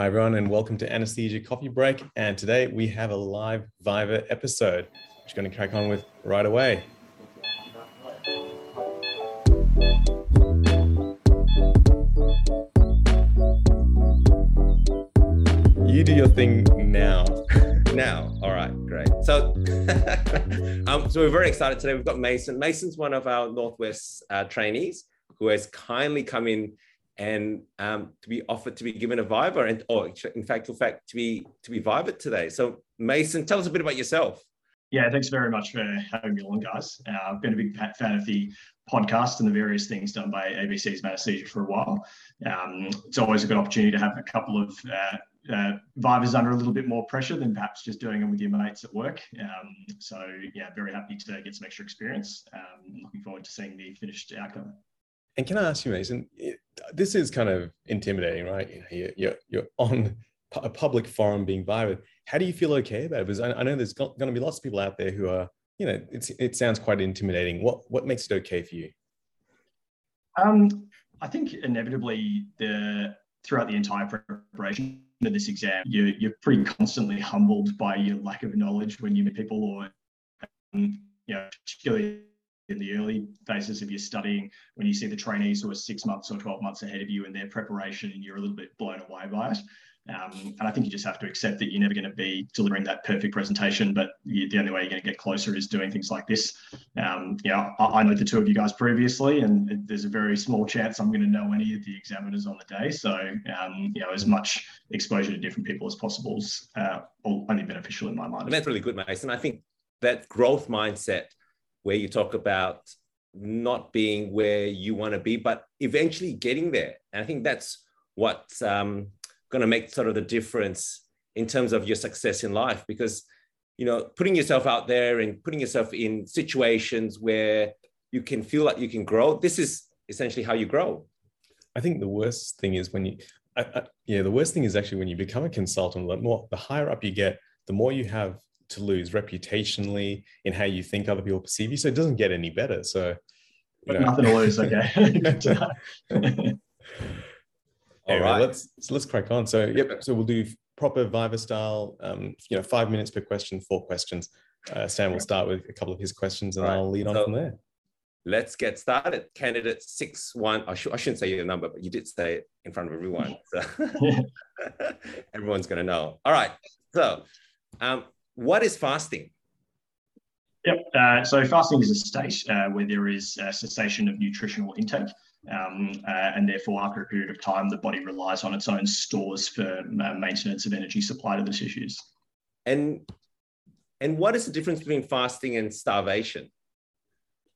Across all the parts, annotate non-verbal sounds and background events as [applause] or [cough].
Hi, everyone, and welcome to Anesthesia Coffee Break. And today we have a live Viva episode, which we're going to crack on with right away. You do your thing now. [laughs] now, all right, great. So, [laughs] um, so we're very excited today. We've got Mason. Mason's one of our Northwest uh, trainees who has kindly come in and um, to be offered to be given a Viva, and or in fact, in fact, to be to be Viva today. So, Mason, tell us a bit about yourself. Yeah, thanks very much for having me along, guys. Uh, I've been a big fan of the podcast and the various things done by ABC's Anesthesia for a while. Um, it's always a good opportunity to have a couple of uh, uh, under a little bit more pressure than perhaps just doing them with your mates at work. Um, so, yeah, very happy to get some extra experience. Um, looking forward to seeing the finished outcome. And can I ask you, Mason? This is kind of intimidating, right? You're you're on a public forum being viral. How do you feel okay about it? Because I, know there's going to be lots of people out there who are, you know, it's, it sounds quite intimidating. What what makes it okay for you? Um, I think inevitably the throughout the entire preparation of this exam, you, you're pretty constantly humbled by your lack of knowledge when you meet people or, um, you know, particularly in the early phases of your studying when you see the trainees who are six months or 12 months ahead of you in their preparation and you're a little bit blown away by it. Um, and I think you just have to accept that you're never going to be delivering that perfect presentation, but you, the only way you're going to get closer is doing things like this. Um, you know, I, I, know the two of you guys previously, and there's a very small chance I'm going to know any of the examiners on the day. So, um, you know, as much exposure to different people as possible is uh, only beneficial in my mind. And that's really good, Mason. I think that growth mindset where you talk about not being where you want to be, but eventually getting there. And I think that's what's um, going to make sort of the difference in terms of your success in life because you know putting yourself out there and putting yourself in situations where you can feel like you can grow this is essentially how you grow i think the worst thing is when you I, I, yeah the worst thing is actually when you become a consultant the more the higher up you get the more you have to lose reputationally in how you think other people perceive you. So it doesn't get any better. So you know. nothing to lose. Okay. All anyway, right. Let's so let's crack on. So yep. So we'll do proper Viva style. Um, you know, five minutes per question, four questions. Uh, Sam will start with a couple of his questions, and right. I'll lead on so, from there. Let's get started. Candidate six one. I, sh- I shouldn't say your number, but you did say it in front of everyone, so [laughs] [laughs] everyone's going to know. All right. So, um, what is fasting? Yep. Uh, so fasting is a state uh, where there is a cessation of nutritional intake. Um, uh, and therefore, after a period of time, the body relies on its own stores for uh, maintenance of energy supply to the tissues. And and what is the difference between fasting and starvation?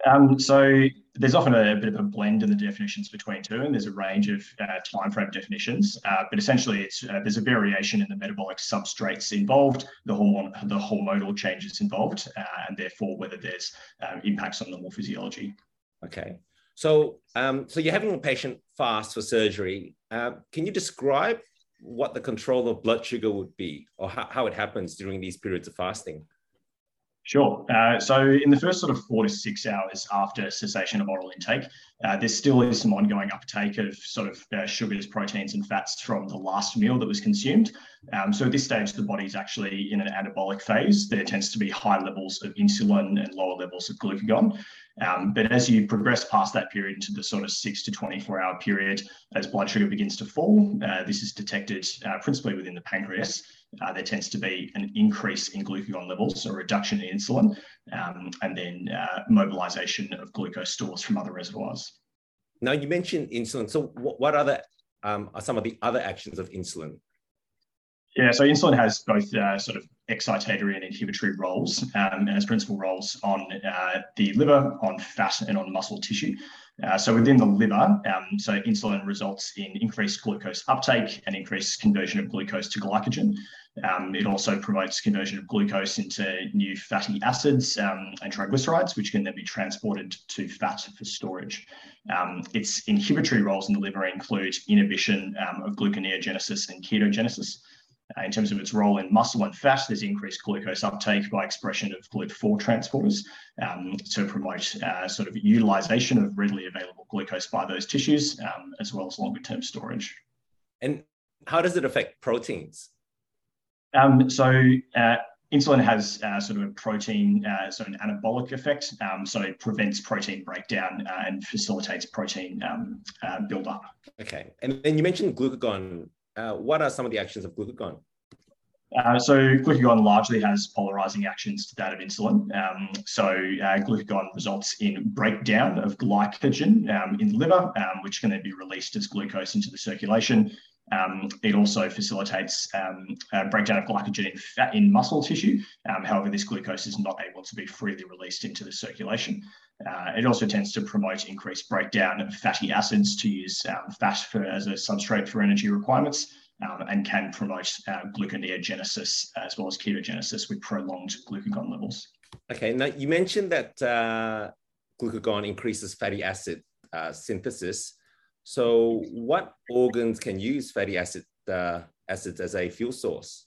Um, so there's often a, a, bit of a blend in the definitions between two, and there's a range of uh, time frame definitions. Uh, but essentially, it's uh, there's a variation in the metabolic substrates involved, the hormone, the hormonal changes involved, uh, and therefore whether there's um, impacts on normal physiology. Okay, so um, so you're having a patient fast for surgery. Uh, can you describe what the control of blood sugar would be, or how, how it happens during these periods of fasting? Sure. Uh, so, in the first sort of four to six hours after cessation of oral intake, uh, there still is some ongoing uptake of sort of uh, sugars, proteins, and fats from the last meal that was consumed. Um, so, at this stage, the body's actually in an anabolic phase. There tends to be high levels of insulin and lower levels of glucagon. Um, but as you progress past that period into the sort of six to 24 hour period, as blood sugar begins to fall, uh, this is detected uh, principally within the pancreas uh, there tends to be an increase in glucagon levels, a reduction in insulin, um, and then uh, mobilization of glucose stores from other reservoirs. Now, you mentioned insulin. So, what, what other um, are some of the other actions of insulin? Yeah, so insulin has both uh, sort of excitatory and inhibitory roles, um, and has principal roles on uh, the liver, on fat, and on muscle tissue. Uh, so within the liver, um, so insulin results in increased glucose uptake and increased conversion of glucose to glycogen. Um, it also promotes conversion of glucose into new fatty acids um, and triglycerides, which can then be transported to fat for storage. Um, its inhibitory roles in the liver include inhibition um, of gluconeogenesis and ketogenesis. Uh, in terms of its role in muscle and fat, there's increased glucose uptake by expression of GLUT4 transporters um, to promote uh, sort of utilization of readily available glucose by those tissues, um, as well as longer term storage. And how does it affect proteins? Um, so uh, insulin has uh, sort of a protein, uh, of an anabolic effect. Um, so it prevents protein breakdown uh, and facilitates protein um, uh, buildup. Okay. And then you mentioned glucagon. Uh, what are some of the actions of glucagon? Uh, so glucagon largely has polarizing actions to that of insulin. Um, so uh, glucagon results in breakdown of glycogen um, in the liver, um, which can then be released as glucose into the circulation. Um, it also facilitates um, breakdown of glycogen in fat in muscle tissue. Um, however, this glucose is not able to be freely released into the circulation. Uh, it also tends to promote increased breakdown of fatty acids to use fat for, as a substrate for energy requirements um, and can promote uh, gluconeogenesis as well as ketogenesis with prolonged glucagon levels. Okay, now you mentioned that uh, glucagon increases fatty acid uh, synthesis. So, what organs can use fatty acid uh, acids as a fuel source?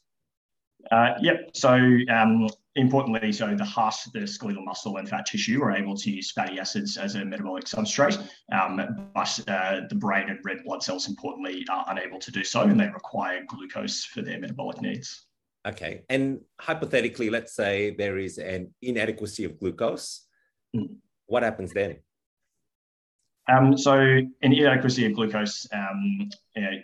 Uh, yep. So um, importantly, so the heart, the skeletal muscle, and fat tissue are able to use fatty acids as a metabolic substrate, um, but uh, the brain and red blood cells, importantly, are unable to do so, and they require glucose for their metabolic needs. Okay. And hypothetically, let's say there is an inadequacy of glucose. Mm. What happens then? Um, so an inadequacy of glucose um,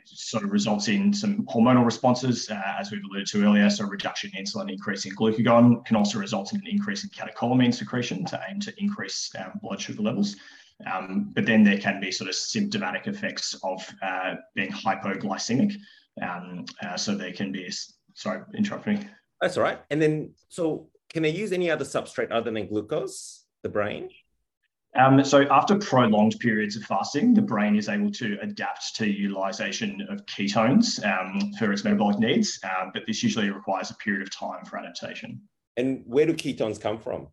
sort of results in some hormonal responses, uh, as we've alluded to earlier. So reduction in insulin, increase in glucagon can also result in an increase in catecholamine secretion to aim to increase um, blood sugar levels. Um, but then there can be sort of symptomatic effects of uh, being hypoglycemic. Um, uh, so there can be, sorry, interrupt me. That's all right. And then, so can they use any other substrate other than glucose, the brain? Um, so after prolonged periods of fasting, the brain is able to adapt to utilization of ketones um, for its metabolic needs, uh, but this usually requires a period of time for adaptation. And where do ketones come from?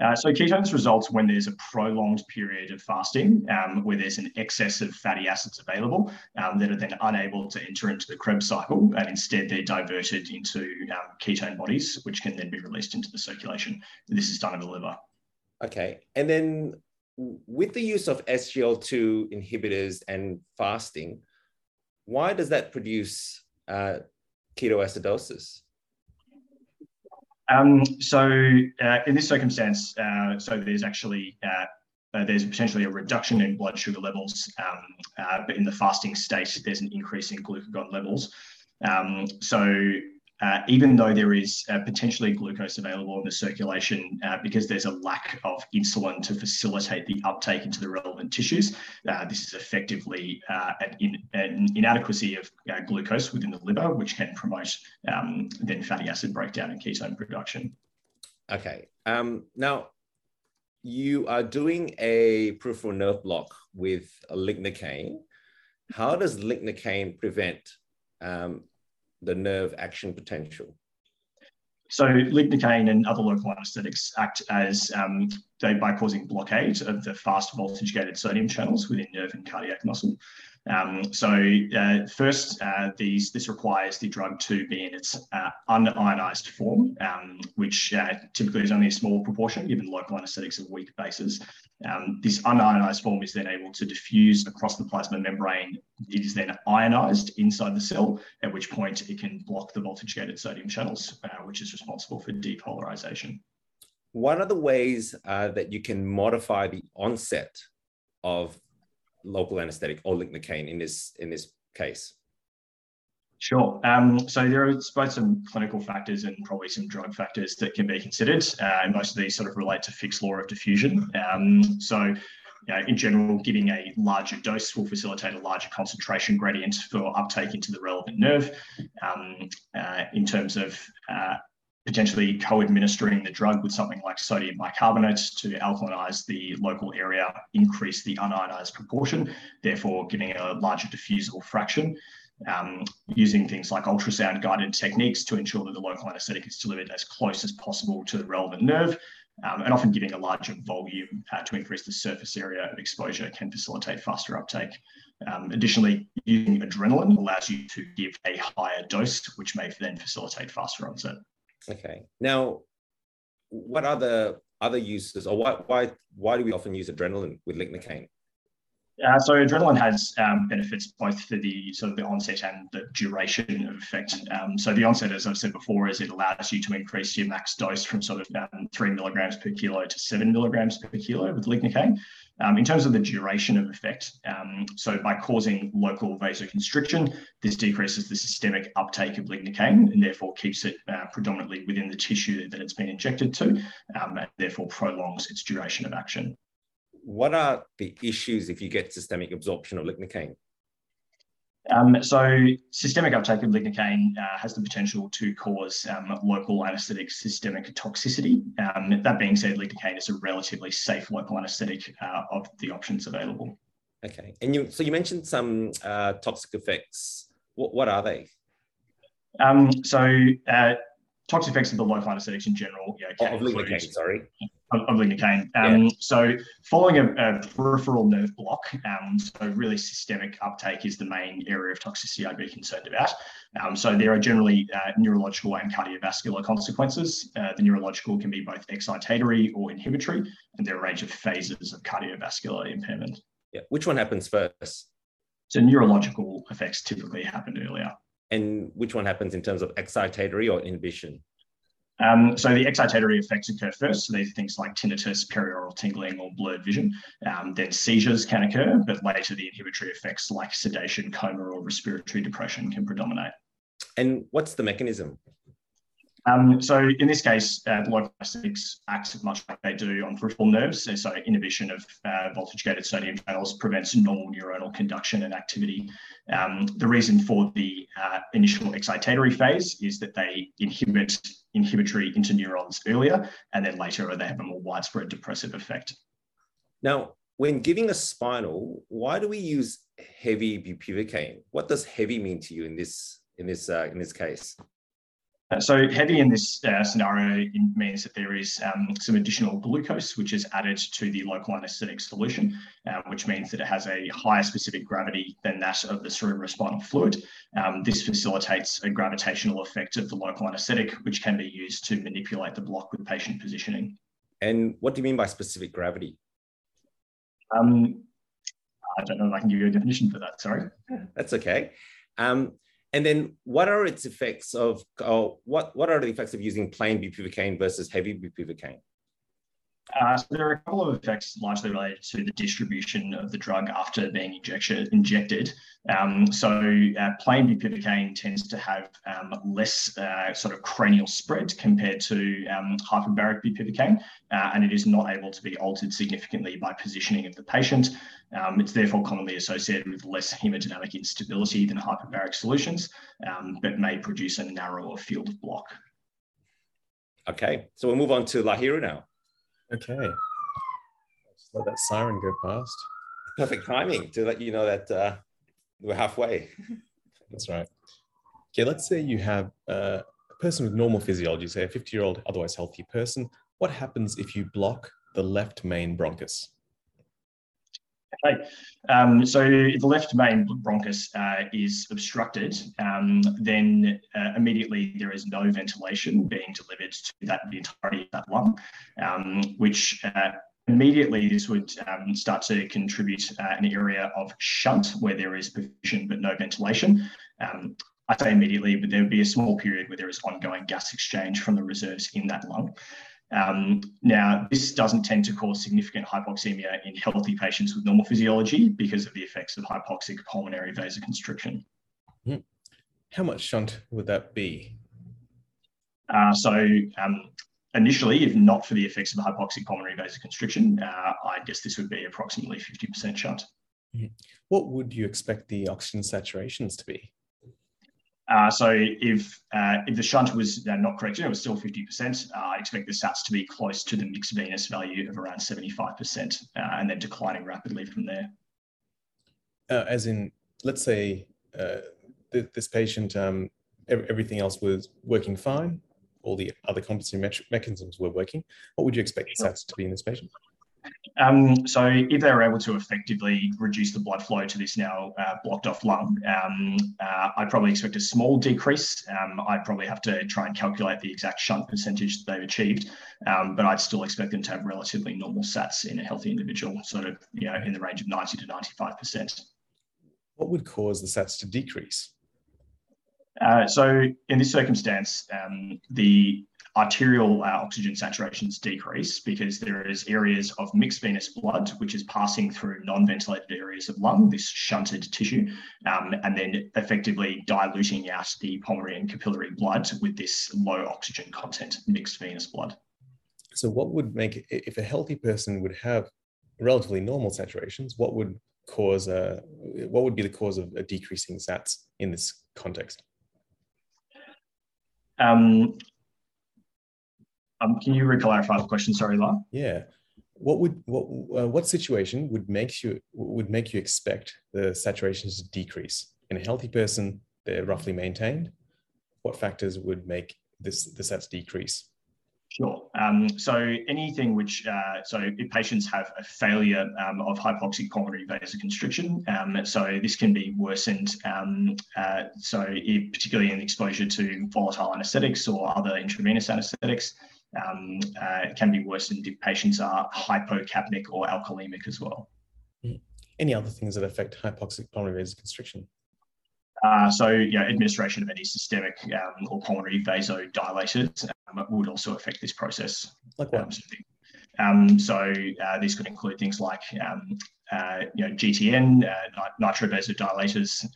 Uh, so ketones results when there's a prolonged period of fasting um, where there's an excess of fatty acids available um, that are then unable to enter into the Krebs cycle and instead they're diverted into um, ketone bodies which can then be released into the circulation. This is done in the liver. Okay. And then with the use of SGLT2 inhibitors and fasting, why does that produce uh, ketoacidosis? Um, so uh, in this circumstance, uh, so there's actually uh, uh there's potentially a reduction in blood sugar levels, um, uh, but in the fasting state, there's an increase in glucagon levels. Um, so uh, even though there is uh, potentially glucose available in the circulation, uh, because there's a lack of insulin to facilitate the uptake into the relevant tissues, uh, this is effectively uh, an, in, an, inadequacy of uh, glucose within the liver, which can promote um, then fatty acid breakdown and ketone production. Okay. Um, now, you are doing a peripheral nerve block with lignocaine. How does lignocaine prevent um, the nerve action potential? So lignocaine and other local anesthetics act as um, they, by causing blockade of the fast voltage gated sodium channels within nerve and cardiac muscle. Um, so uh, first, uh, these this requires the drug to be in its uh, unionized form, um, which uh, typically is only a small proportion given local anesthetics are weak bases. Um, this unionized form is then able to diffuse across the plasma membrane. It is then ionized inside the cell, at which point it can block the voltage-gated sodium channels, uh, which is responsible for depolarization. What are the ways uh, that you can modify the onset of local anesthetic or lignocaine in this in this case? Sure. Um, so there are both some clinical factors and probably some drug factors that can be considered. Uh, and most of these sort of relate to Fick's law of diffusion. Um, so you know, in general, giving a larger dose will facilitate a larger concentration gradient for uptake into the relevant nerve. Um, uh, in terms of uh, potentially co-administering the drug with something like sodium bicarbonate to alkalinize the local area, increase the unionized proportion, therefore giving a larger diffusible fraction. Um, using things like ultrasound guided techniques to ensure that the local anesthetic is delivered as close as possible to the relevant nerve, um, and often giving a larger volume uh, to increase the surface area of exposure can facilitate faster uptake. Um, additionally, using adrenaline allows you to give a higher dose, which may then facilitate faster onset. Okay. Now, what other other uses, or why why why do we often use adrenaline with lignocaine? Uh, so adrenaline has um, benefits both for the sort of the onset and the duration of effect. Um, so the onset, as I've said before, is it allows you to increase your max dose from sort of um, three milligrams per kilo to seven milligrams per kilo with lignocaine. Um, in terms of the duration of effect, um, so by causing local vasoconstriction, this decreases the systemic uptake of lignocaine and therefore keeps it uh, predominantly within the tissue that it's been injected to, um, and therefore prolongs its duration of action what are the issues if you get systemic absorption of lignocaine? Um, so systemic uptake of lignocaine uh, has the potential to cause um, local anaesthetic systemic toxicity. Um, that being said, lignocaine is a relatively safe local anaesthetic uh, of the options available. Okay, and you so you mentioned some uh, toxic effects. What, what are they? Um, so uh, toxic effects of the local anaesthetics in general. Yeah, oh, of lignocaine, sorry of, of lignocaine. Um, yeah. So, following a, a, peripheral nerve block, um, so really systemic uptake is the main area of toxicity I'd be concerned about. Um, so, there are generally uh, neurological and cardiovascular consequences. Uh, the neurological can be both excitatory or inhibitory, and there are a range of phases of cardiovascular impairment. Yeah. Which one happens first? So, neurological effects typically happen earlier. And which one happens in terms of excitatory or inhibition? Um, so the excitatory effects occur first. So these are things like tinnitus, perioral tingling, or blurred vision. Um, then seizures can occur, but later the inhibitory effects like sedation, coma, or respiratory depression can predominate. And what's the mechanism? Um, so in this case, uh, anesthetics acts much like they do on peripheral nerves. So, so inhibition of uh, voltage-gated sodium channels prevents normal neuronal conduction and activity. Um, the reason for the uh, initial excitatory phase is that they inhibit inhibitory interneurons earlier, and then later they have a more widespread depressive effect. Now, when giving a spinal, why do we use heavy bupivacaine? What does heavy mean to you in this in this uh, in this case? Uh, so heavy in this uh, scenario means that there is um, some additional glucose, which is added to the local anesthetic solution, uh, which means that it has a higher specific gravity than that of the cerebrospinal fluid. Um, this facilitates a gravitational effect of the local anesthetic, which can be used to manipulate the block with patient positioning. And what do you mean by specific gravity? Um, I don't know if I can give you a definition for that, sorry. That's okay. Um, and then what are its effects of, what, what are the effects of using plain bupivacaine versus heavy bupivacaine? Uh, so there are a couple of effects largely related to the distribution of the drug after being injection, injected. Um, so uh, plain bupivacaine tends to have um, less uh, sort of cranial spread compared to um, hyperbaric bupivacaine, uh, and it is not able to be altered significantly by positioning of the patient. Um, it's therefore commonly associated with less hemodynamic instability than hyperbaric solutions, um, but may produce a narrower field of block. Okay, so we'll move on to Lahiru now. Okay. Just let that siren go past. Perfect timing to let you know that uh, we're halfway. [laughs] That's right. Okay, let's say you have uh, a person with normal physiology, say a 50 year old, otherwise healthy person. What happens if you block the left main bronchus? Okay, um, so if the left main bronchus uh, is obstructed, um, then uh, immediately there is no ventilation being delivered to that the entirety of that lung, um, which uh, immediately this would um, start to contribute uh, an area of shunt where there is perfusion but no ventilation. Um, I say immediately, but there would be a small period where there is ongoing gas exchange from the reserves in that lung. Um, now, this doesn't tend to cause significant hypoxemia in healthy patients with normal physiology because of the effects of hypoxic pulmonary vasoconstriction. Hmm. How much shunt would that be? Uh, so, um, initially, if not for the effects of hypoxic pulmonary vasoconstriction, uh, I guess this would be approximately 50% shunt. Hmm. What would you expect the oxygen saturations to be? Uh, so if uh, if the shunt was uh, not corrected, it was still 50%. Uh, I expect the SATs to be close to the mixed venous value of around 75%, uh, and then declining rapidly from there. Uh, as in, let's say th- this patient, um, everything else was working fine, all the other compensating mechanisms were working. What would you expect the SATs to be in this patient? Um, so if they were able to effectively reduce the blood flow to this now uh, blocked off lung, um, uh, I'd probably expect a small decrease. Um, I'd probably have to try and calculate the exact shunt percentage that they've achieved, um, but I'd still expect them to have relatively normal SATs in a healthy individual, sort of you know in the range of 90 to 95 percent. What would cause the SATs to decrease? Uh, so in this circumstance, um, the arterial uh, oxygen saturations decrease because there is areas of mixed venous blood which is passing through non-ventilated areas of lung, this shunted tissue, um, and then effectively diluting out the pulmonary and capillary blood with this low oxygen content mixed venous blood. So, what would make if a healthy person would have relatively normal saturations? What would cause a what would be the cause of a decreasing SATs in this context? Um, um, can you re-clarify the question? Sorry, La. Yeah. What would what uh, what situation would make you would make you expect the saturations to decrease in a healthy person? They're roughly maintained. What factors would make this the SATs decrease? Sure. Um, so anything which, uh, so if patients have a failure um, of hypoxic pulmonary vasoconstriction, um, so this can be worsened. Um, uh, so if, particularly in exposure to volatile anesthetics or other intravenous anesthetics, um, uh, it can be worsened if patients are hypocapnic or alkalemic as well. Hmm. Any other things that affect hypoxic pulmonary vasoconstriction? Uh, so, yeah, administration of any systemic um, or pulmonary vasodilators um, would also affect this process. Like what? Um, so uh, these could include things like um, uh, you know GTN, uh,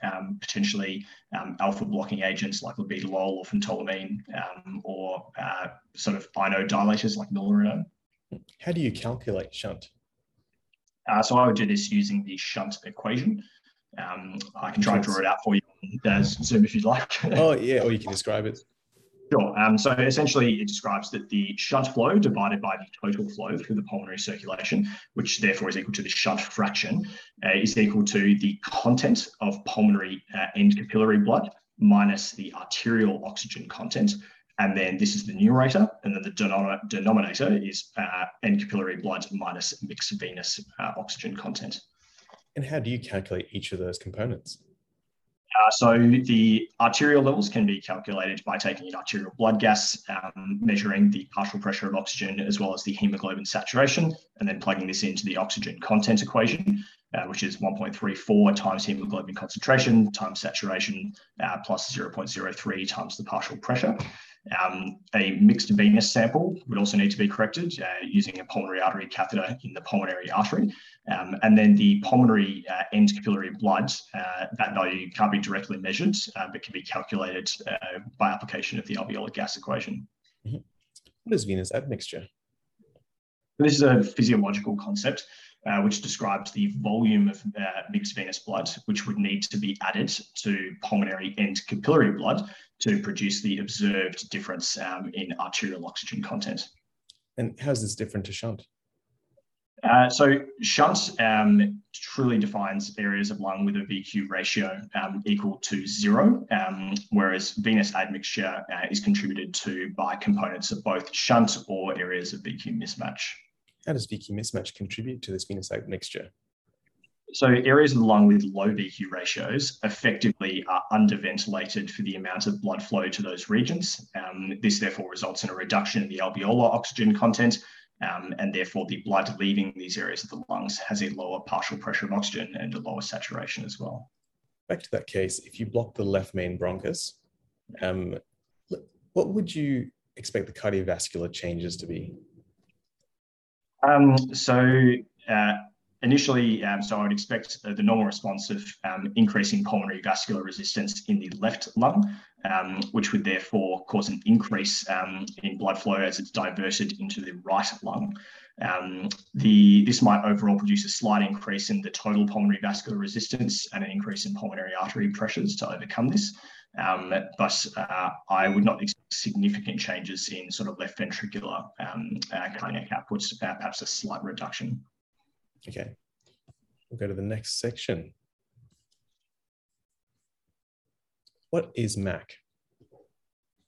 um, potentially um, alpha blocking agents like labetalol or phentolamine, um, or uh, sort of inodilators like milrinone. How do you calculate shunt? Uh, so I would do this using the shunt equation. Um, I can try and draw it out for you on Zoom if you'd like. oh [laughs] yeah, or you can describe it. Sure. Um, so essentially, it describes that the shunt flow divided by the total flow through the pulmonary circulation, which therefore is equal to the shunt fraction, uh, is equal to the content of pulmonary uh, end capillary blood minus the arterial oxygen content. And then this is the numerator, and then the denominator is uh, end capillary blood minus mixed venous uh, oxygen content. And how do you calculate each of those components? Uh, so the arterial levels can be calculated by taking an arterial blood gas, um, measuring the partial pressure of oxygen as well as the hemoglobin saturation, and then plugging this into the oxygen content equation, uh, which is 1.34 times hemoglobin concentration times saturation uh, plus 0.03 times the partial pressure. Um, a mixed venous sample would also need to be corrected uh, using a pulmonary artery catheter in the pulmonary artery. Um, and then the pulmonary uh, end capillary blood, uh, that value can't be directly measured, uh, but can be calculated uh, by application of the alveolar gas equation. Mm-hmm. What is venous admixture? This is a physiological concept uh, which describes the volume of uh, mixed venous blood, which would need to be added to pulmonary end capillary blood to produce the observed difference um, in arterial oxygen content. And how is this different to shunt? Uh, so shunt um, truly defines areas of lung with a VQ ratio um, equal to zero, um, whereas venous admixture uh, is contributed to by components of both shunt or areas of VQ mismatch. How does VQ mismatch contribute to this venous admixture? So areas of the lung with low VQ ratios effectively are underventilated for the amount of blood flow to those regions. Um, this therefore results in a reduction in the alveolar oxygen content, um, and therefore the blood leaving these areas of the lungs has a lower partial pressure of oxygen and a lower saturation as well. Back to that case, if you block the left main bronchus, um, what would you expect the cardiovascular changes to be? Um, so uh, initially, um, so I would expect uh, the normal response of um, increasing pulmonary vascular resistance in the left lung, um, which would therefore cause an increase um, in blood flow as it's diverted into the right lung. Um, the, this might overall produce a slight increase in the total pulmonary vascular resistance and an increase in pulmonary artery pressures to overcome this. Um, but uh, I would not expect significant changes in sort of left ventricular um, uh, cardiac output, uh, perhaps a slight reduction. Okay, we'll go to the next section. What is MAC?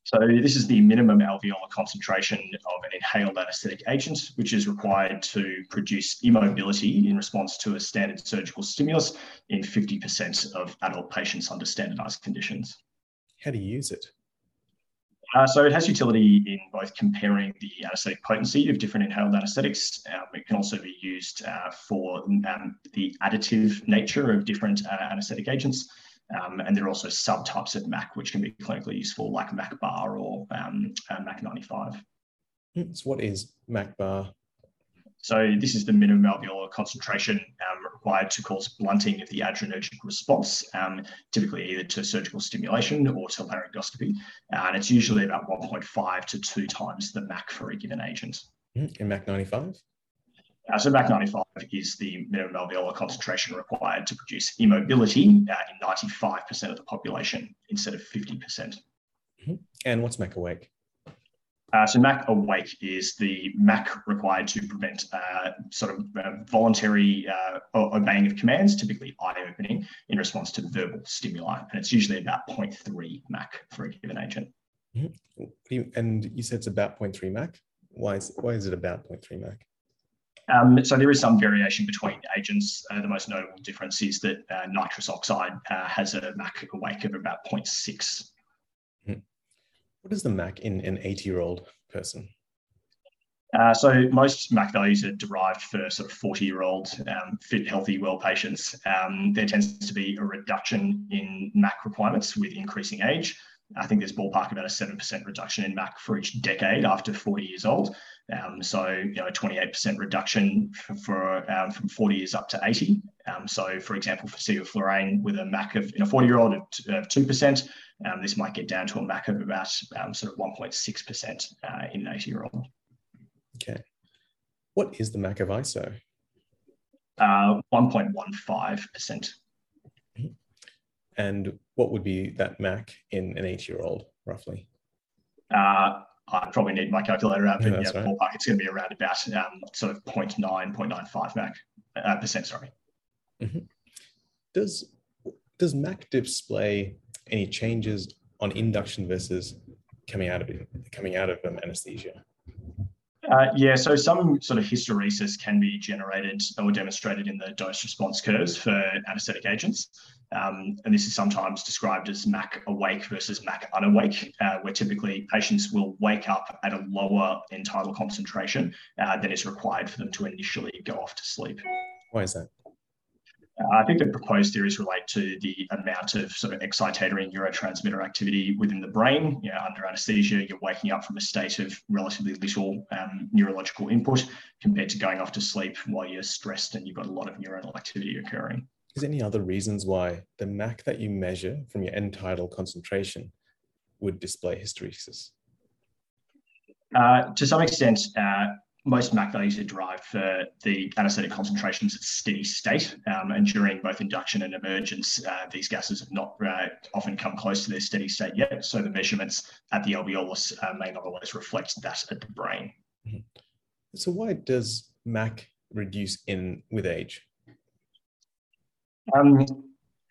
So this is the minimum alveolar concentration of an inhaled anaesthetic agent, which is required to produce immobility in response to a standard surgical stimulus in 50% of adult patients under standardized conditions. How do you use it? Uh, so it has utility in both comparing the anesthetic potency of different inhaled anesthetics. Um, it can also be used uh, for um, the additive nature of different uh, anesthetic agents. Um, and there are also subtypes of MAC which can be clinically useful, like MAC bar or um, uh, MAC 95. Hmm, so, what is MAC bar? So, this is the minimum alveolar concentration um, required to cause blunting of the adrenergic response, um, typically either to surgical stimulation or to laryngoscopy. Uh, and it's usually about 1.5 to 2 times the MAC for a given agent. In MAC 95? Uh, so MAC 95 is the minimum alveolar concentration required to produce immobility uh, in 95% of the population instead of 50%. mm-hmm. And what's MAC awake? Uh, so MAC awake is the MAC required to prevent uh, sort of uh, voluntary uh, obeying of commands, typically eye opening, in response to verbal stimuli. And it's usually about 0.3 MAC for a given agent. Mm-hmm. And you said it's about 0.3 MAC. Why is, why is it about 0.3 MAC? Um, so there is some variation between agents. Uh, the most notable difference is that uh, nitrous oxide uh, has a MAC awake of about 0.6. What is the MAC in an 80 year old person? Uh, so most MAC values are derived for sort of 40 year old um, fit, healthy, well patients. Um, there tends to be a reduction in MAC requirements with increasing age. I think there's ballpark about a 7% reduction in MAC for each decade after 40 years old. Um, so, you know, a 28% reduction for, for um, from 40 years up to 80. Um, so, for example, for sevoflurane with a MAC of in a 40 year old of 2%, um, this might get down to a MAC of about um, sort of 1.6% uh, in an 80 year old. Okay. What is the MAC of ISO? Uh, 1.15%. And what would be that MAC in an 80 year old, roughly? Uh, I probably need my calculator out, but yeah, yeah right. ballpark, it's going to be around about um, sort of 0.9, 0.95 MAC, uh, percent, sorry. Mm-hmm. Does, does MAC display any changes on induction versus coming out of it, coming out of um, anesthesia? Uh, yeah, so some sort of hysteresis can be generated or demonstrated in the dose response curves for anesthetic agents. Um, and this is sometimes described as MAC awake versus MAC unawake, uh, where typically patients will wake up at a lower end tidal concentration uh, than is required for them to initially go off to sleep. Why is that? Uh, I think the proposed theories relate to the amount of sort of excitatory neurotransmitter activity within the brain. You know, under anesthesia, you're waking up from a state of relatively little um, neurological input compared to going off to sleep while you're stressed and you've got a lot of neuronal activity occurring. Is there any other reasons why the MAC that you measure from your end tidal concentration would display hysteresis? Uh, to some extent, uh, most MAC values are derived for the anesthetic concentrations at steady state. Um, and during both induction and emergence, uh, these gases have not uh, often come close to their steady state yet. So the measurements at the alveolus uh, may not always reflect that at the brain. Mm-hmm. So why does MAC reduce in with age? Um,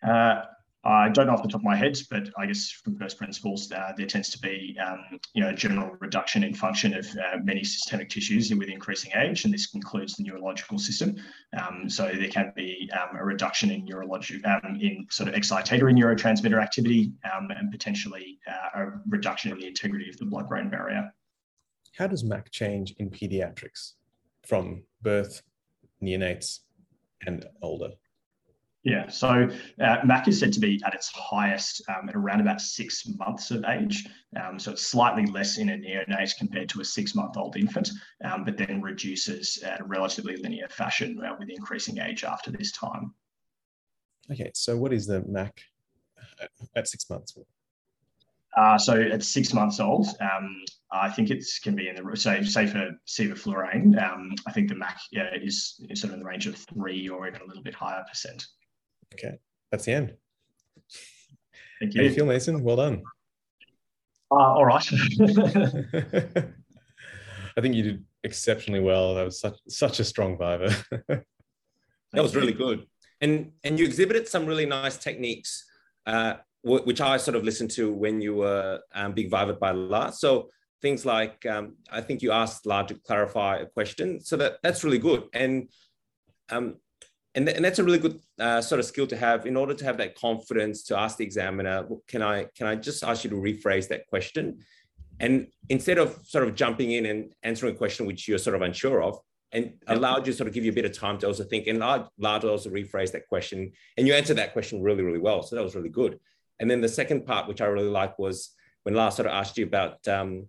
uh, I don't know off the top of my head, but I guess from first principles, uh, there tends to be um, you know a general reduction in function of uh, many systemic tissues with increasing age, and this includes the neurological system. Um, so there can be um, a reduction in neurologic um, in sort of excitatory neurotransmitter activity, um, and potentially uh, a reduction in the integrity of the blood-brain barrier. How does MAC change in pediatrics from birth, neonates, and older? Yeah, so uh, MAC is said to be at its highest um, at around about six months of age. Um, so it's slightly less in a neonate compared to a six month old infant, um, but then reduces at a relatively linear fashion uh, with increasing age after this time. Okay, so what is the MAC at six months? Uh, so at six months old, um, I think it can be in the say say for sevoflurane. Um, I think the MAC yeah, is, is sort of in the range of three or even a little bit higher percent. Okay, that's the end. Thank you. How do you feel, Mason? Well done. Uh, all right. [laughs] I think you did exceptionally well. That was such such a strong viva. that was really good, and and you exhibited some really nice techniques uh, which I sort of listened to when you were um, being vivaed by La. So things like um, I think you asked La to clarify a question, so that that's really good, and um, and, th- and that's a really good uh, sort of skill to have in order to have that confidence to ask the examiner, can I can I just ask you to rephrase that question, and instead of sort of jumping in and answering a question which you're sort of unsure of, and allowed you to sort of give you a bit of time to also think and allowed to also rephrase that question, and you answered that question really really well, so that was really good. And then the second part, which I really liked, was when last sort of asked you about um,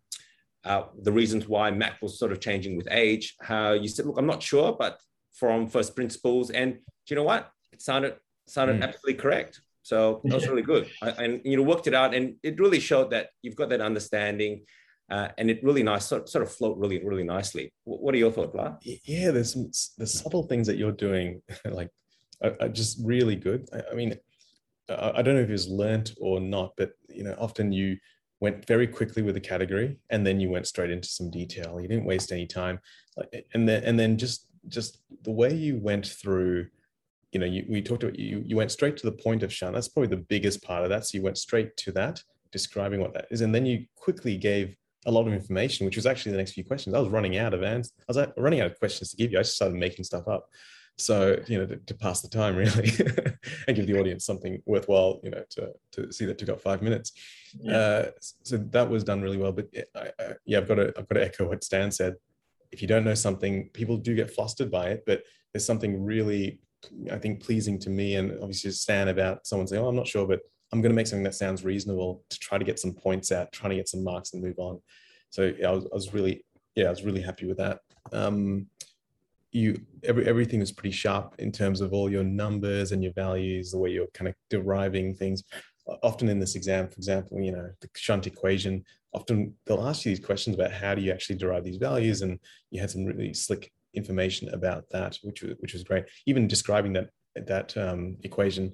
uh, the reasons why MAC was sort of changing with age. How you said, "Look, I'm not sure, but from first principles," and do you know what? It sounded sounded mm. absolutely correct. So that was really good, I, and you know worked it out, and it really showed that you've got that understanding. Uh, and it really nice sort, sort of float really really nicely what are your thoughts Blah? yeah there's some the subtle things that you're doing [laughs] like are, are just really good I, I mean I don't know if it was learnt or not, but you know, often you went very quickly with a category and then you went straight into some detail. You didn't waste any time, and then and then just just the way you went through. You know, you, we talked about you. You went straight to the point of shunt. That's probably the biggest part of that. So you went straight to that, describing what that is, and then you quickly gave a lot of information, which was actually the next few questions. I was running out of answers. I was like, running out of questions to give you. I just started making stuff up. So, you know, to, to pass the time [laughs] really and give the audience something worthwhile, you know, to, to see that took up five minutes. Yeah. Uh, so that was done really well. But I, I, yeah, I've got to, I've got to echo what Stan said. If you don't know something, people do get flustered by it, but there's something really, I think, pleasing to me and obviously Stan about someone saying, oh, I'm not sure, but I'm going to make something that sounds reasonable to try to get some points out, trying to get some marks and move on. So yeah, I was, I was really, yeah, I was really happy with that. Um, you every, everything is pretty sharp in terms of all your numbers and your values the way you're kind of deriving things often in this exam for example you know the shunt equation often they'll ask you these questions about how do you actually derive these values and you had some really slick information about that which was which was great even describing that that um, equation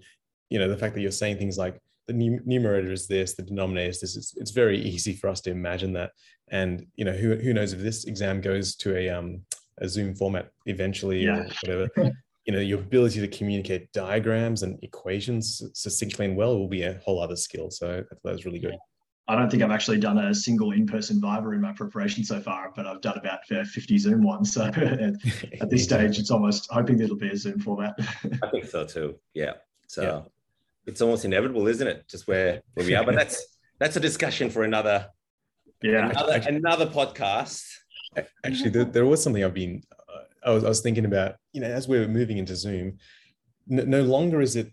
you know the fact that you're saying things like the numerator is this the denominator is this it's, it's very easy for us to imagine that and you know who, who knows if this exam goes to a um, a Zoom format eventually yeah. or whatever, [laughs] you know, your ability to communicate diagrams and equations succinctly and well will be a whole other skill. So that was really good. I don't think I've actually done a single in-person Viva in my preparation so far, but I've done about 50 Zoom ones. So [laughs] at, this [laughs] stage, it's almost hoping it'll be a Zoom format. [laughs] I think so too. Yeah. So yeah. it's almost inevitable, isn't it? Just where, where we are. But that's that's a discussion for another yeah another, another podcast. Actually, there, there, was something I've been, uh, I, was, I was thinking about, you know, as we're moving into Zoom, no, no longer is it,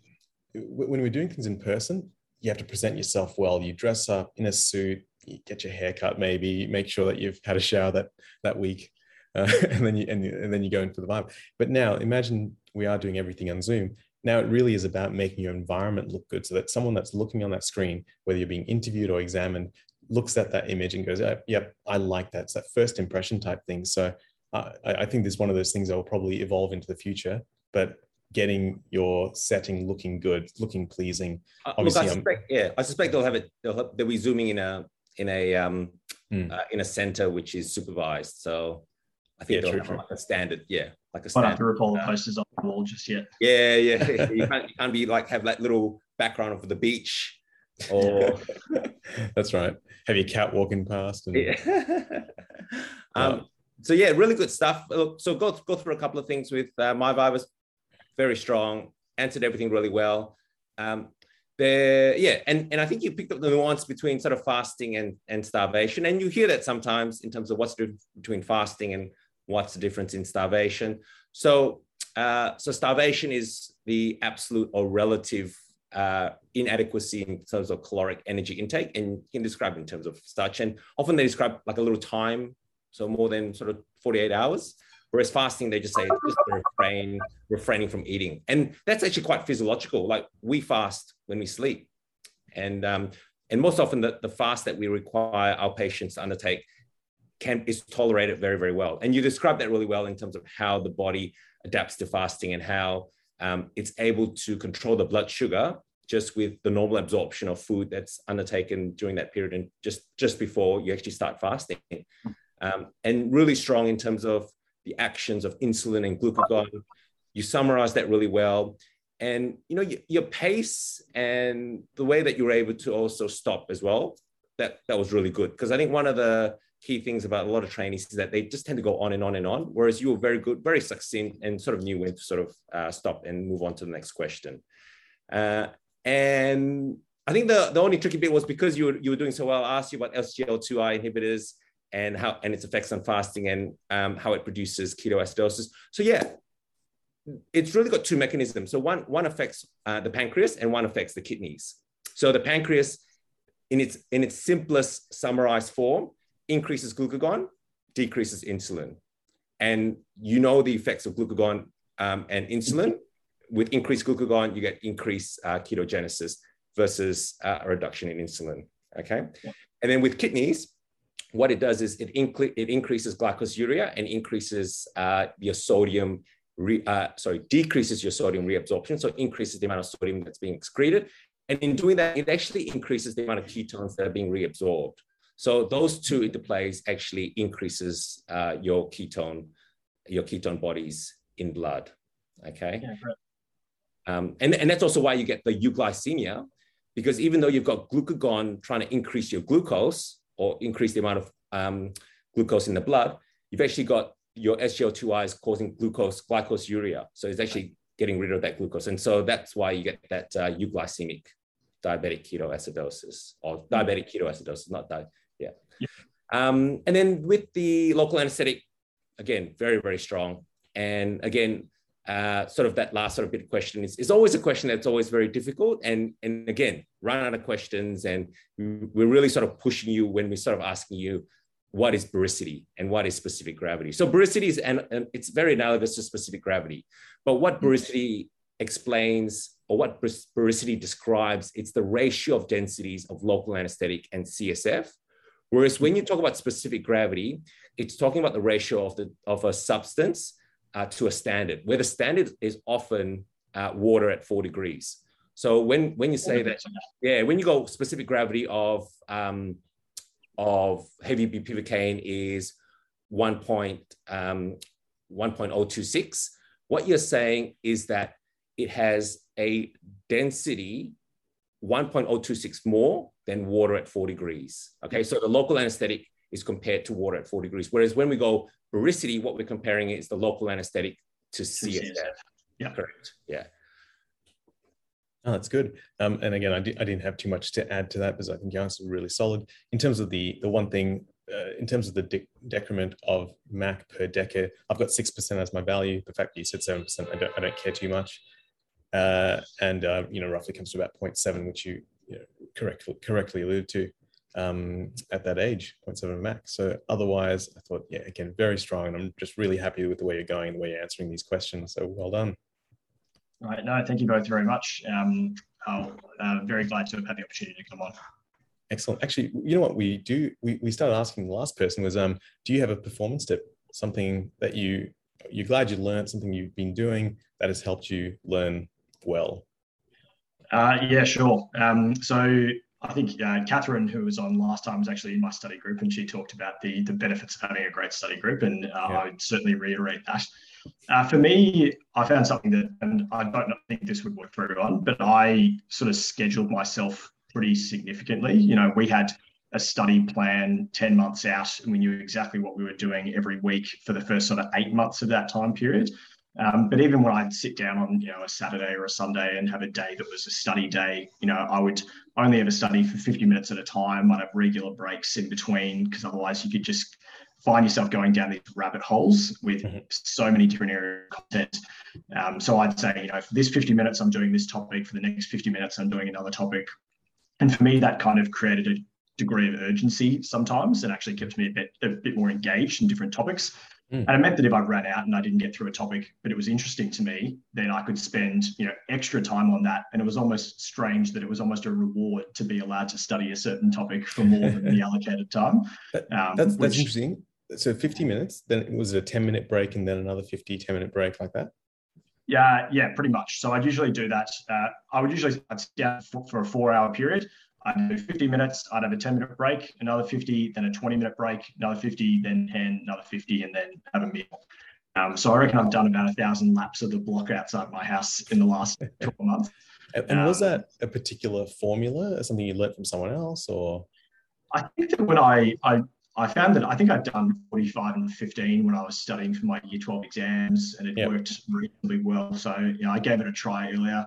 when we're doing things in person, you have to present yourself well. You dress up in a suit, you get your hair cut, maybe make sure that you've had a shower that, that week. Uh, [laughs] and then you and, and then you go into the viva. But now imagine we are doing everything on Zoom. Now it really is about making your environment look good so that someone that's looking on that screen, whether you're being interviewed or examined, looks at that image and goes, "Yep, I like that." It's that first impression type thing. So uh, I, I think this is one of those things that will probably evolve into the future. But getting your setting looking good, looking pleasing. Uh, look, I suspect, yeah, I suspect they'll have it. They'll, have, they'll be zooming in a in a um, mm. uh, in a center which is supervised. So I think yeah, they'll true, have true. like a standard, yeah, like a standard. I don't have to recall uh, posters on the wall just yet. Yeah, [laughs] yeah, you, can't, you can't be like have that little background of the beach or [laughs] that's right have your cat walking past and... yeah. [laughs] um, so yeah really good stuff so go, go through a couple of things with uh, my viva was very strong answered everything really well um, there yeah and, and i think you picked up the nuance between sort of fasting and, and starvation and you hear that sometimes in terms of what's the between fasting and what's the difference in starvation so uh, so starvation is the absolute or relative uh, inadequacy in terms of caloric energy intake, and you can describe in terms of such. And often they describe like a little time, so more than sort of 48 hours. Whereas fasting, they just say just refrain, refraining from eating, and that's actually quite physiological. Like we fast when we sleep, and um, and most often the, the fast that we require our patients to undertake can is tolerated very very well. And you describe that really well in terms of how the body adapts to fasting and how um, it's able to control the blood sugar just with the normal absorption of food that's undertaken during that period and just just before you actually start fasting um, and really strong in terms of the actions of insulin and glucagon. You summarize that really well. And you know your, pace and the way that you were able to also stop as well that that was really good. Because i think one of the key things about a lot of trainees is that they just tend to go on and on and on whereas you were very good very succinct and sort of knew when to sort of uh, stop and move on to the next question. Uh, and i think the, the only tricky bit was because you were, you were doing so well i asked you about SGLT2i inhibitors and how and its effects on fasting and um, how it produces ketoacidosis so yeah it's really got two mechanisms. So one, one affects uh, the pancreas and one affects the kidneys. So the pancreas, in its, in its simplest summarized form, increases glucagon, decreases insulin. And you know the effects of glucagon um, and insulin. With increased glucagon, you get increased uh, ketogenesis versus uh, a reduction in insulin. Okay. And then with kidneys, what it does is it, inc- it increases glycosuria and increases uh, your sodium re, uh, sorry, decreases your sodium reabsorption, so increases the amount of sodium that's being excreted. And in doing that, it actually increases the amount of ketones that are being reabsorbed. So those two interplays actually increases uh, your ketone, your ketone bodies in blood. Okay. Yeah, um, and, and that's also why you get the euglycemia, because even though you've got glucagon trying to increase your glucose or increase the amount of um, glucose in the blood, you've actually got your SGLT2I is causing glucose, glycosuria. So it's actually getting rid of that glucose. And so that's why you get that uh, euglycemic diabetic ketoacidosis or diabetic ketoacidosis, not that. Yeah. yeah. Um, and then with the local anesthetic, again, very, very strong. And again, uh, sort of that last sort of bit of question is, is always a question that's always very difficult. And, and again, run out of questions. And we're really sort of pushing you when we're sort of asking you, what is baricity and what is specific gravity. So baricity is and, and it's very analogous to specific gravity. But what mm-hmm. baricity explains or what baricity describes, it's the ratio of densities of local anesthetic and CSF. Whereas when you talk about specific gravity, it's talking about the ratio of the of a substance uh, to a standard, where the standard is often uh, water at four degrees. So when when you say that, yeah, when you go specific gravity of um, of heavy bupivacaine is 1. Point, um, 1.026. What you're saying is that it has a density 1.026 more than water at 4 degrees. Okay, so the local anesthetic is compared to water at 4 degrees. Whereas when we go baricity, what we're comparing is the local anesthetic to CSF. Yeah. Correct. Yeah. Oh, that's good. Um, and again, I, di- I, didn't have too much to add to that because I think Young's really solid. In terms of the the one thing, uh, in terms of the de- decrement of MAC per decade, I've got 6% as my value. The fact that you said 7%, I don't, I don't care too much. Uh, and, uh, you know, roughly comes to about 0.7, which you, you know, correctly, correctly alluded to um, at that age, 0.7 max. So otherwise, I thought, yeah, again, very strong. And I'm just really happy with the way you're going, and the way you're answering these questions. So well done. Right. No, thank you both very much. Um, I'm uh, very glad to have had the opportunity to come on. Excellent. Actually, you know what we do? We, we started asking the last person was, um, do you have a performance tip? Something that you you're glad you learned, something you've been doing that has helped you learn well. Uh, yeah, sure. Um, so I think uh, Catherine, who was on last time, was actually in my study group, and she talked about the the benefits of having a great study group, and uh, yeah. I would certainly reiterate that. Uh, for me, I found something that, and I don't think this would work for everyone, but I sort of scheduled myself pretty significantly. You know, we had a study plan 10 months out, and we knew exactly what we were doing every week for the first sort of eight months of that time period. Um, but even when I'd sit down on you know a Saturday or a Sunday and have a day that was a study day, you know, I would only ever study for 50 minutes at a time. I'd have regular breaks in between because otherwise you could just find yourself going down these rabbit holes with mm-hmm. so many different areas of content. Um, so I'd say, you know, for this 50 minutes, I'm doing this topic. For the next 50 minutes, I'm doing another topic. And for me, that kind of created a degree of urgency sometimes and actually kept me a bit, a bit more engaged in different topics. Mm. And it meant that if I ran out and I didn't get through a topic, but it was interesting to me, then I could spend, you know, extra time on that. And it was almost strange that it was almost a reward to be allowed to study a certain topic for more than the [laughs] allocated time. Um, that's, that's interesting so 50 minutes then it was a 10 minute break and then another 50 10 minute break like that yeah yeah pretty much so i'd usually do that uh, i would usually i'd sit down for, for, a four hour period i'd do 50 minutes i'd have a 10 minute break another 50 then a 20 minute break another 50 then 10 another 50 and then have a meal Um, so I reckon I've done about a thousand laps of the block outside my house in the last [laughs] 12 months. And, was um, that a particular formula, or something you learned from someone else, or? I think that when I, I I found that I think I'd done 45 and 15 when I was studying for my year 12 exams, and it yep. worked reasonably well. So you know, I gave it a try earlier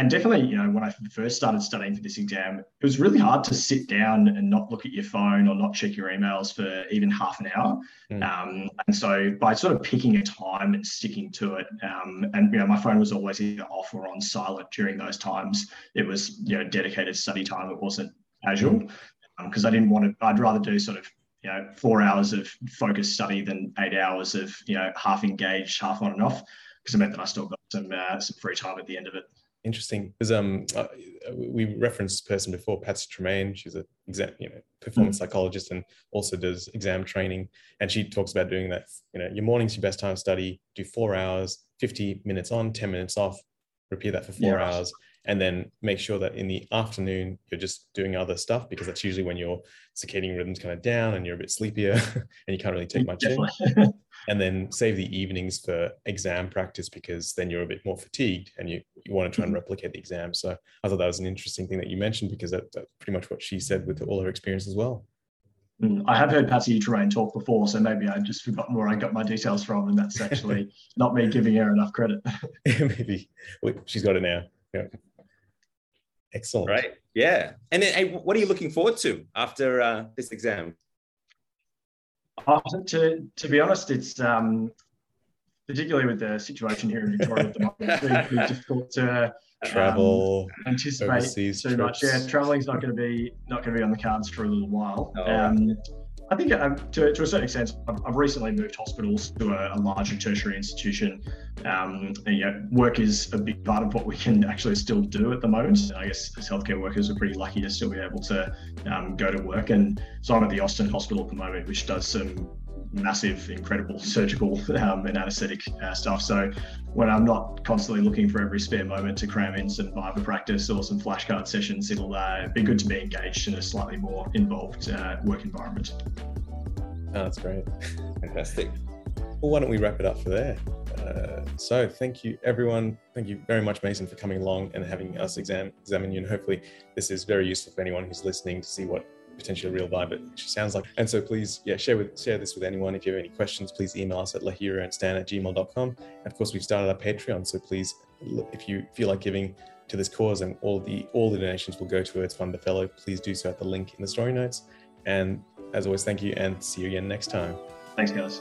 and definitely, you know, when I first started studying for this exam, it was really hard to sit down and not look at your phone or not check your emails for even half an hour. Mm. Um, and so by sort of picking a time and sticking to it, um, and you know, my phone was always either off or on silent during those times. It was you know dedicated study time. It wasn't casual because mm. um, I didn't want to. I'd rather do sort of you know four hours of focused study than eight hours of you know half engaged, half on and off because it meant that I still got some uh, some free time at the end of it interesting because um uh, we referenced this person before patsy tremaine she's a exam you know performance mm-hmm. psychologist and also does exam training and she talks about doing that you know your morning's your best time to study do four hours 50 minutes on 10 minutes off repeat that for four yeah. hours and then make sure that in the afternoon you're just doing other stuff because that's usually when your circadian rhythm's kind of down and you're a bit sleepier [laughs] and you can't really take much in [laughs] and then save the evenings for exam practice because then you're a bit more fatigued and you, you want to try and mm-hmm. replicate the exam. So I thought that was an interesting thing that you mentioned because that, that's pretty much what she said with all her experience as well. Mm, I have heard Patsy Tremaine talk before, so maybe I've just forgotten where I got my details from, and that's actually [laughs] not me giving her enough credit. [laughs] [laughs] maybe she's got it now. Yeah. Excellent. Right. Yeah. And then, hey, what are you looking forward to after uh, this exam? Uh, to, to be honest, it's um, particularly with the situation here in Victoria at the moment, it's really, difficult to um, travel, um, anticipate too trips. much. Yeah, traveling is not going to be not going to be on the cards for a little while. Oh, um, I think um, to, to a certain extent, I've, I've recently moved hospitals to a, a larger tertiary institution. Um, and, know, work is a big part of what we can actually still do at the moment. I guess as healthcare workers, we're pretty lucky to still be able to um, go to work. And so I'm at the Austin Hospital at the moment, which does some massive, incredible [laughs] surgical um, and anaesthetic uh, stuff. So when I'm not constantly looking for every spare moment to cram in some Viva practice or some flashcard sessions, it'll uh, be good to be engaged in a slightly more involved uh, work environment. Oh, that's great. [laughs] Fantastic. Well, why don't we wrap it up for there? Uh, so thank you everyone thank you very much mason for coming along and having us exam, examine you and hopefully this is very useful for anyone who's listening to see what potentially a real viva it sounds like. And so please, yeah, share with share this with anyone. If you have any questions, please email us at lahira and stan at gmail.com. And of course, we've started our Patreon. So please, if you feel like giving to this cause and all the all the donations will go towards fund the fellow, please do so at the link in the story notes. And as always, thank you and see you again next time. Thanks, guys.